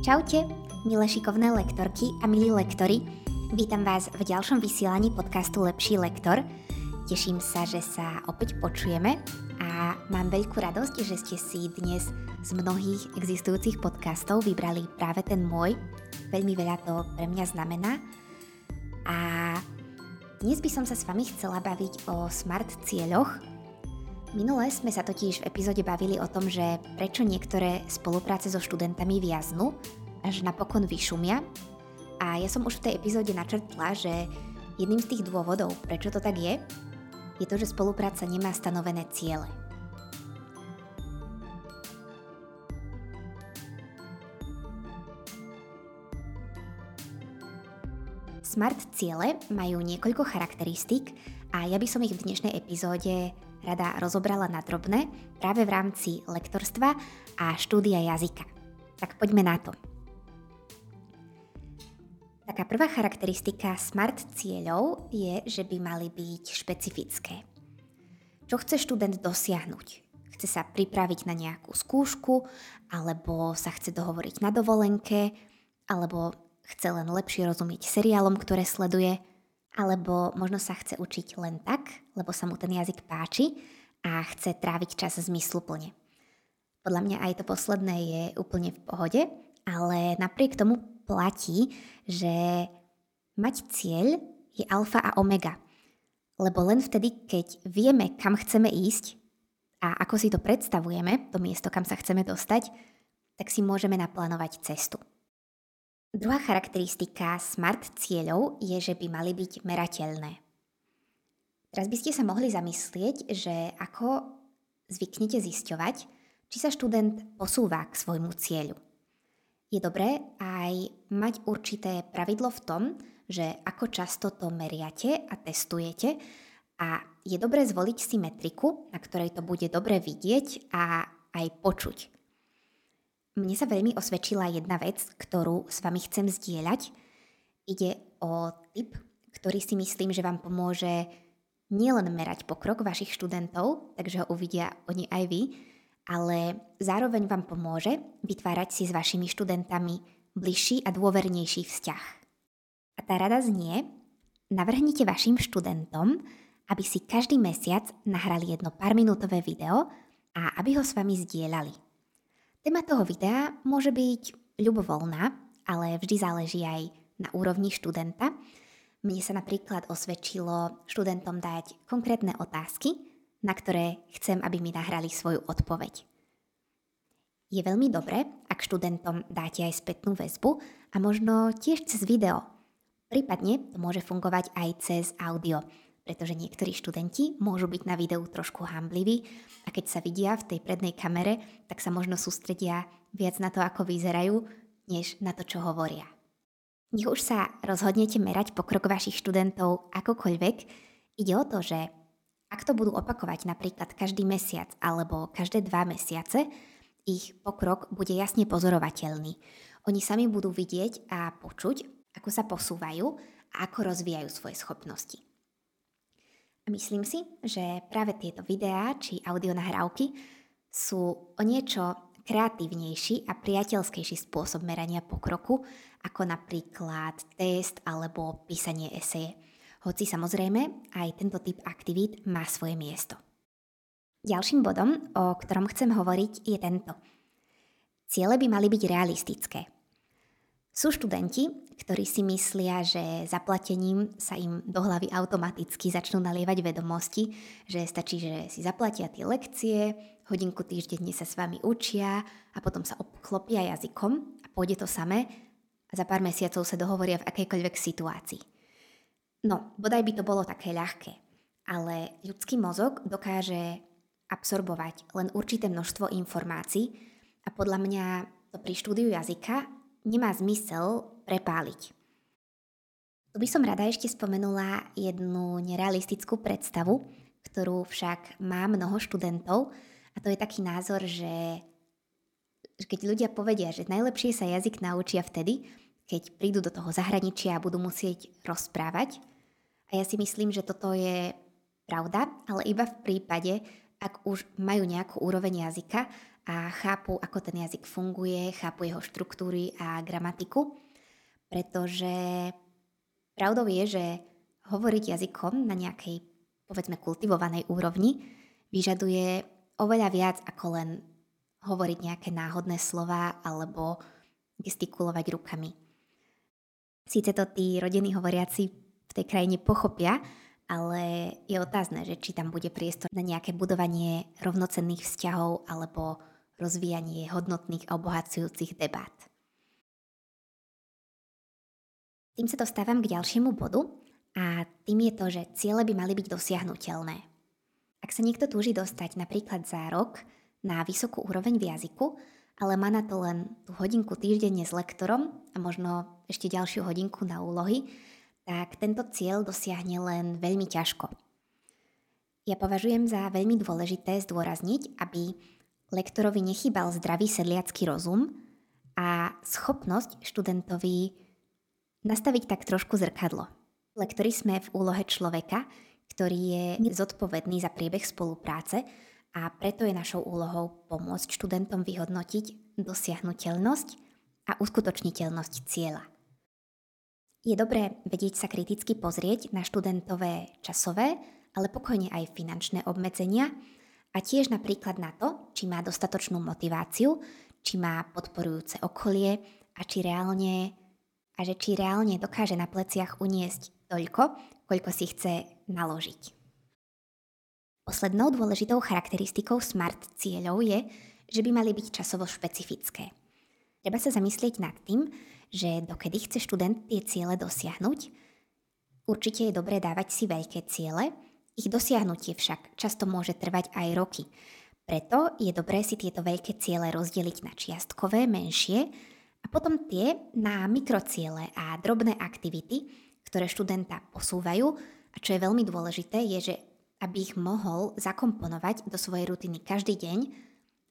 Čaute, milé šikovné lektorky a milí lektori. Vítam vás v ďalšom vysielaní podcastu Lepší lektor. Teším sa, že sa opäť počujeme a mám veľkú radosť, že ste si dnes z mnohých existujúcich podcastov vybrali práve ten môj. Veľmi veľa to pre mňa znamená. A dnes by som sa s vami chcela baviť o smart cieľoch. Minule sme sa totiž v epizóde bavili o tom, že prečo niektoré spolupráce so študentami viaznú až napokon vyšumia. A ja som už v tej epizóde načrtla, že jedným z tých dôvodov, prečo to tak je, je to, že spolupráca nemá stanovené ciele. Smart ciele majú niekoľko charakteristík a ja by som ich v dnešnej epizóde rada rozobrala na drobné práve v rámci lektorstva a štúdia jazyka. Tak poďme na to. Taká prvá charakteristika smart cieľov je, že by mali byť špecifické. Čo chce študent dosiahnuť? Chce sa pripraviť na nejakú skúšku, alebo sa chce dohovoriť na dovolenke, alebo chce len lepšie rozumieť seriálom, ktoré sleduje, alebo možno sa chce učiť len tak, lebo sa mu ten jazyk páči a chce tráviť čas zmysluplne. Podľa mňa aj to posledné je úplne v pohode, ale napriek tomu platí, že mať cieľ je alfa a omega. Lebo len vtedy, keď vieme, kam chceme ísť a ako si to predstavujeme, to miesto, kam sa chceme dostať, tak si môžeme naplánovať cestu. Druhá charakteristika smart cieľov je, že by mali byť merateľné. Teraz by ste sa mohli zamyslieť, že ako zvyknete zisťovať, či sa študent posúva k svojmu cieľu je dobré aj mať určité pravidlo v tom, že ako často to meriate a testujete a je dobré zvoliť si metriku, na ktorej to bude dobre vidieť a aj počuť. Mne sa veľmi osvedčila jedna vec, ktorú s vami chcem zdieľať. Ide o tip, ktorý si myslím, že vám pomôže nielen merať pokrok vašich študentov, takže ho uvidia oni aj vy, ale zároveň vám pomôže vytvárať si s vašimi študentami bližší a dôvernejší vzťah. A tá rada znie, navrhnite vašim študentom, aby si každý mesiac nahrali jedno pár minútové video a aby ho s vami zdieľali. Téma toho videa môže byť ľubovoľná, ale vždy záleží aj na úrovni študenta. Mne sa napríklad osvedčilo študentom dať konkrétne otázky, na ktoré chcem, aby mi nahrali svoju odpoveď. Je veľmi dobré, ak študentom dáte aj spätnú väzbu a možno tiež cez video. Prípadne to môže fungovať aj cez audio, pretože niektorí študenti môžu byť na videu trošku hambliví a keď sa vidia v tej prednej kamere, tak sa možno sústredia viac na to, ako vyzerajú, než na to, čo hovoria. Nech už sa rozhodnete merať pokrok vašich študentov akokoľvek, ide o to, že ak to budú opakovať napríklad každý mesiac alebo každé dva mesiace, ich pokrok bude jasne pozorovateľný. Oni sami budú vidieť a počuť, ako sa posúvajú a ako rozvíjajú svoje schopnosti. Myslím si, že práve tieto videá či audionahrávky sú o niečo kreatívnejší a priateľskejší spôsob merania pokroku, ako napríklad test alebo písanie eseje hoci samozrejme aj tento typ aktivít má svoje miesto. Ďalším bodom, o ktorom chcem hovoriť, je tento. Ciele by mali byť realistické. Sú študenti, ktorí si myslia, že zaplatením sa im do hlavy automaticky začnú nalievať vedomosti, že stačí, že si zaplatia tie lekcie, hodinku týždenne sa s vami učia a potom sa obklopia jazykom a pôjde to samé a za pár mesiacov sa dohovoria v akejkoľvek situácii. No, bodaj by to bolo také ľahké, ale ľudský mozog dokáže absorbovať len určité množstvo informácií a podľa mňa to pri štúdiu jazyka nemá zmysel prepáliť. Tu by som rada ešte spomenula jednu nerealistickú predstavu, ktorú však má mnoho študentov a to je taký názor, že keď ľudia povedia, že najlepšie sa jazyk naučia vtedy, keď prídu do toho zahraničia a budú musieť rozprávať, a ja si myslím, že toto je pravda, ale iba v prípade, ak už majú nejakú úroveň jazyka a chápu, ako ten jazyk funguje, chápu jeho štruktúry a gramatiku, pretože pravdou je, že hovoriť jazykom na nejakej, povedzme, kultivovanej úrovni vyžaduje oveľa viac ako len hovoriť nejaké náhodné slova alebo gestikulovať rukami. Síce to tí rodení hovoriaci v tej krajine pochopia, ale je otázne, že či tam bude priestor na nejaké budovanie rovnocenných vzťahov alebo rozvíjanie hodnotných a obohacujúcich debát. Tým sa dostávam k ďalšiemu bodu a tým je to, že ciele by mali byť dosiahnutelné. Ak sa niekto túži dostať napríklad za rok na vysokú úroveň v jazyku, ale má na to len tú hodinku týždenne s lektorom a možno ešte ďalšiu hodinku na úlohy, tak tento cieľ dosiahne len veľmi ťažko. Ja považujem za veľmi dôležité zdôrazniť, aby lektorovi nechýbal zdravý sedliacký rozum a schopnosť študentovi nastaviť tak trošku zrkadlo. Lektori sme v úlohe človeka, ktorý je zodpovedný za priebeh spolupráce a preto je našou úlohou pomôcť študentom vyhodnotiť dosiahnutelnosť a uskutočniteľnosť cieľa. Je dobré vedieť sa kriticky pozrieť na študentové časové, ale pokojne aj finančné obmedzenia a tiež napríklad na to, či má dostatočnú motiváciu, či má podporujúce okolie a či reálne a že či reálne dokáže na pleciach uniesť toľko, koľko si chce naložiť. Poslednou dôležitou charakteristikou SMART cieľov je, že by mali byť časovo špecifické. Treba sa zamyslieť nad tým, že dokedy chce študent tie ciele dosiahnuť. Určite je dobré dávať si veľké ciele, ich dosiahnutie však často môže trvať aj roky. Preto je dobré si tieto veľké ciele rozdeliť na čiastkové, menšie a potom tie na mikrociele a drobné aktivity, ktoré študenta posúvajú. A čo je veľmi dôležité je, že aby ich mohol zakomponovať do svojej rutiny každý deň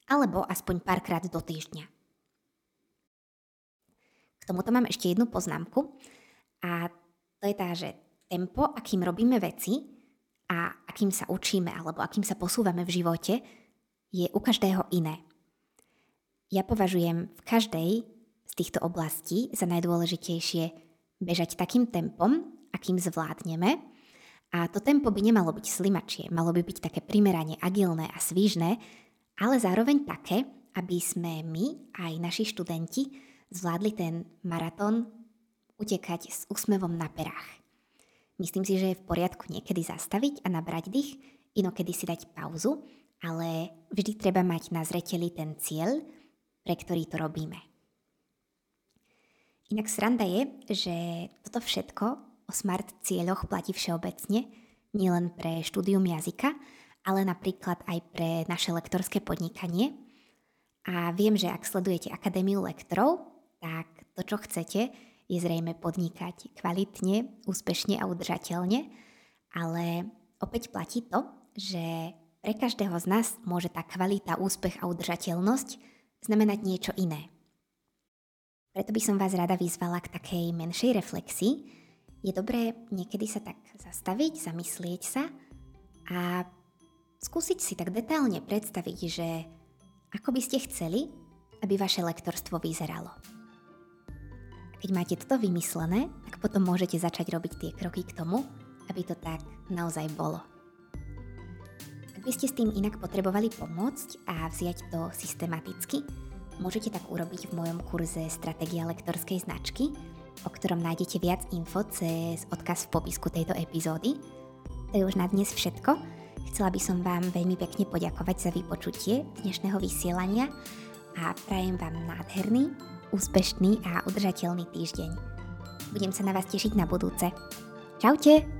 alebo aspoň párkrát do týždňa. Tomuto mám ešte jednu poznámku a to je tá, že tempo, akým robíme veci a akým sa učíme alebo akým sa posúvame v živote, je u každého iné. Ja považujem v každej z týchto oblastí za najdôležitejšie bežať takým tempom, akým zvládneme. A to tempo by nemalo byť slimačie, malo by byť také primerane agilné a svížne, ale zároveň také, aby sme my, aj naši študenti, zvládli ten maratón utekať s úsmevom na perách. Myslím si, že je v poriadku niekedy zastaviť a nabrať dých, inokedy si dať pauzu, ale vždy treba mať na zreteli ten cieľ, pre ktorý to robíme. Inak sranda je, že toto všetko o smart cieľoch platí všeobecne, nielen pre štúdium jazyka, ale napríklad aj pre naše lektorské podnikanie. A viem, že ak sledujete Akadémiu lektorov, tak to, čo chcete, je zrejme podnikať kvalitne, úspešne a udržateľne, ale opäť platí to, že pre každého z nás môže tá kvalita, úspech a udržateľnosť znamenať niečo iné. Preto by som vás rada vyzvala k takej menšej reflexii. Je dobré niekedy sa tak zastaviť, zamyslieť sa a skúsiť si tak detálne predstaviť, že ako by ste chceli, aby vaše lektorstvo vyzeralo. Keď máte toto vymyslené, tak potom môžete začať robiť tie kroky k tomu, aby to tak naozaj bolo. Ak by ste s tým inak potrebovali pomôcť a vziať to systematicky, môžete tak urobiť v mojom kurze Stratégia lektorskej značky, o ktorom nájdete viac info cez odkaz v popisku tejto epizódy. To je už na dnes všetko. Chcela by som vám veľmi pekne poďakovať za vypočutie dnešného vysielania a prajem vám nádherný, úspešný a udržateľný týždeň. Budem sa na vás tešiť na budúce. Čaute!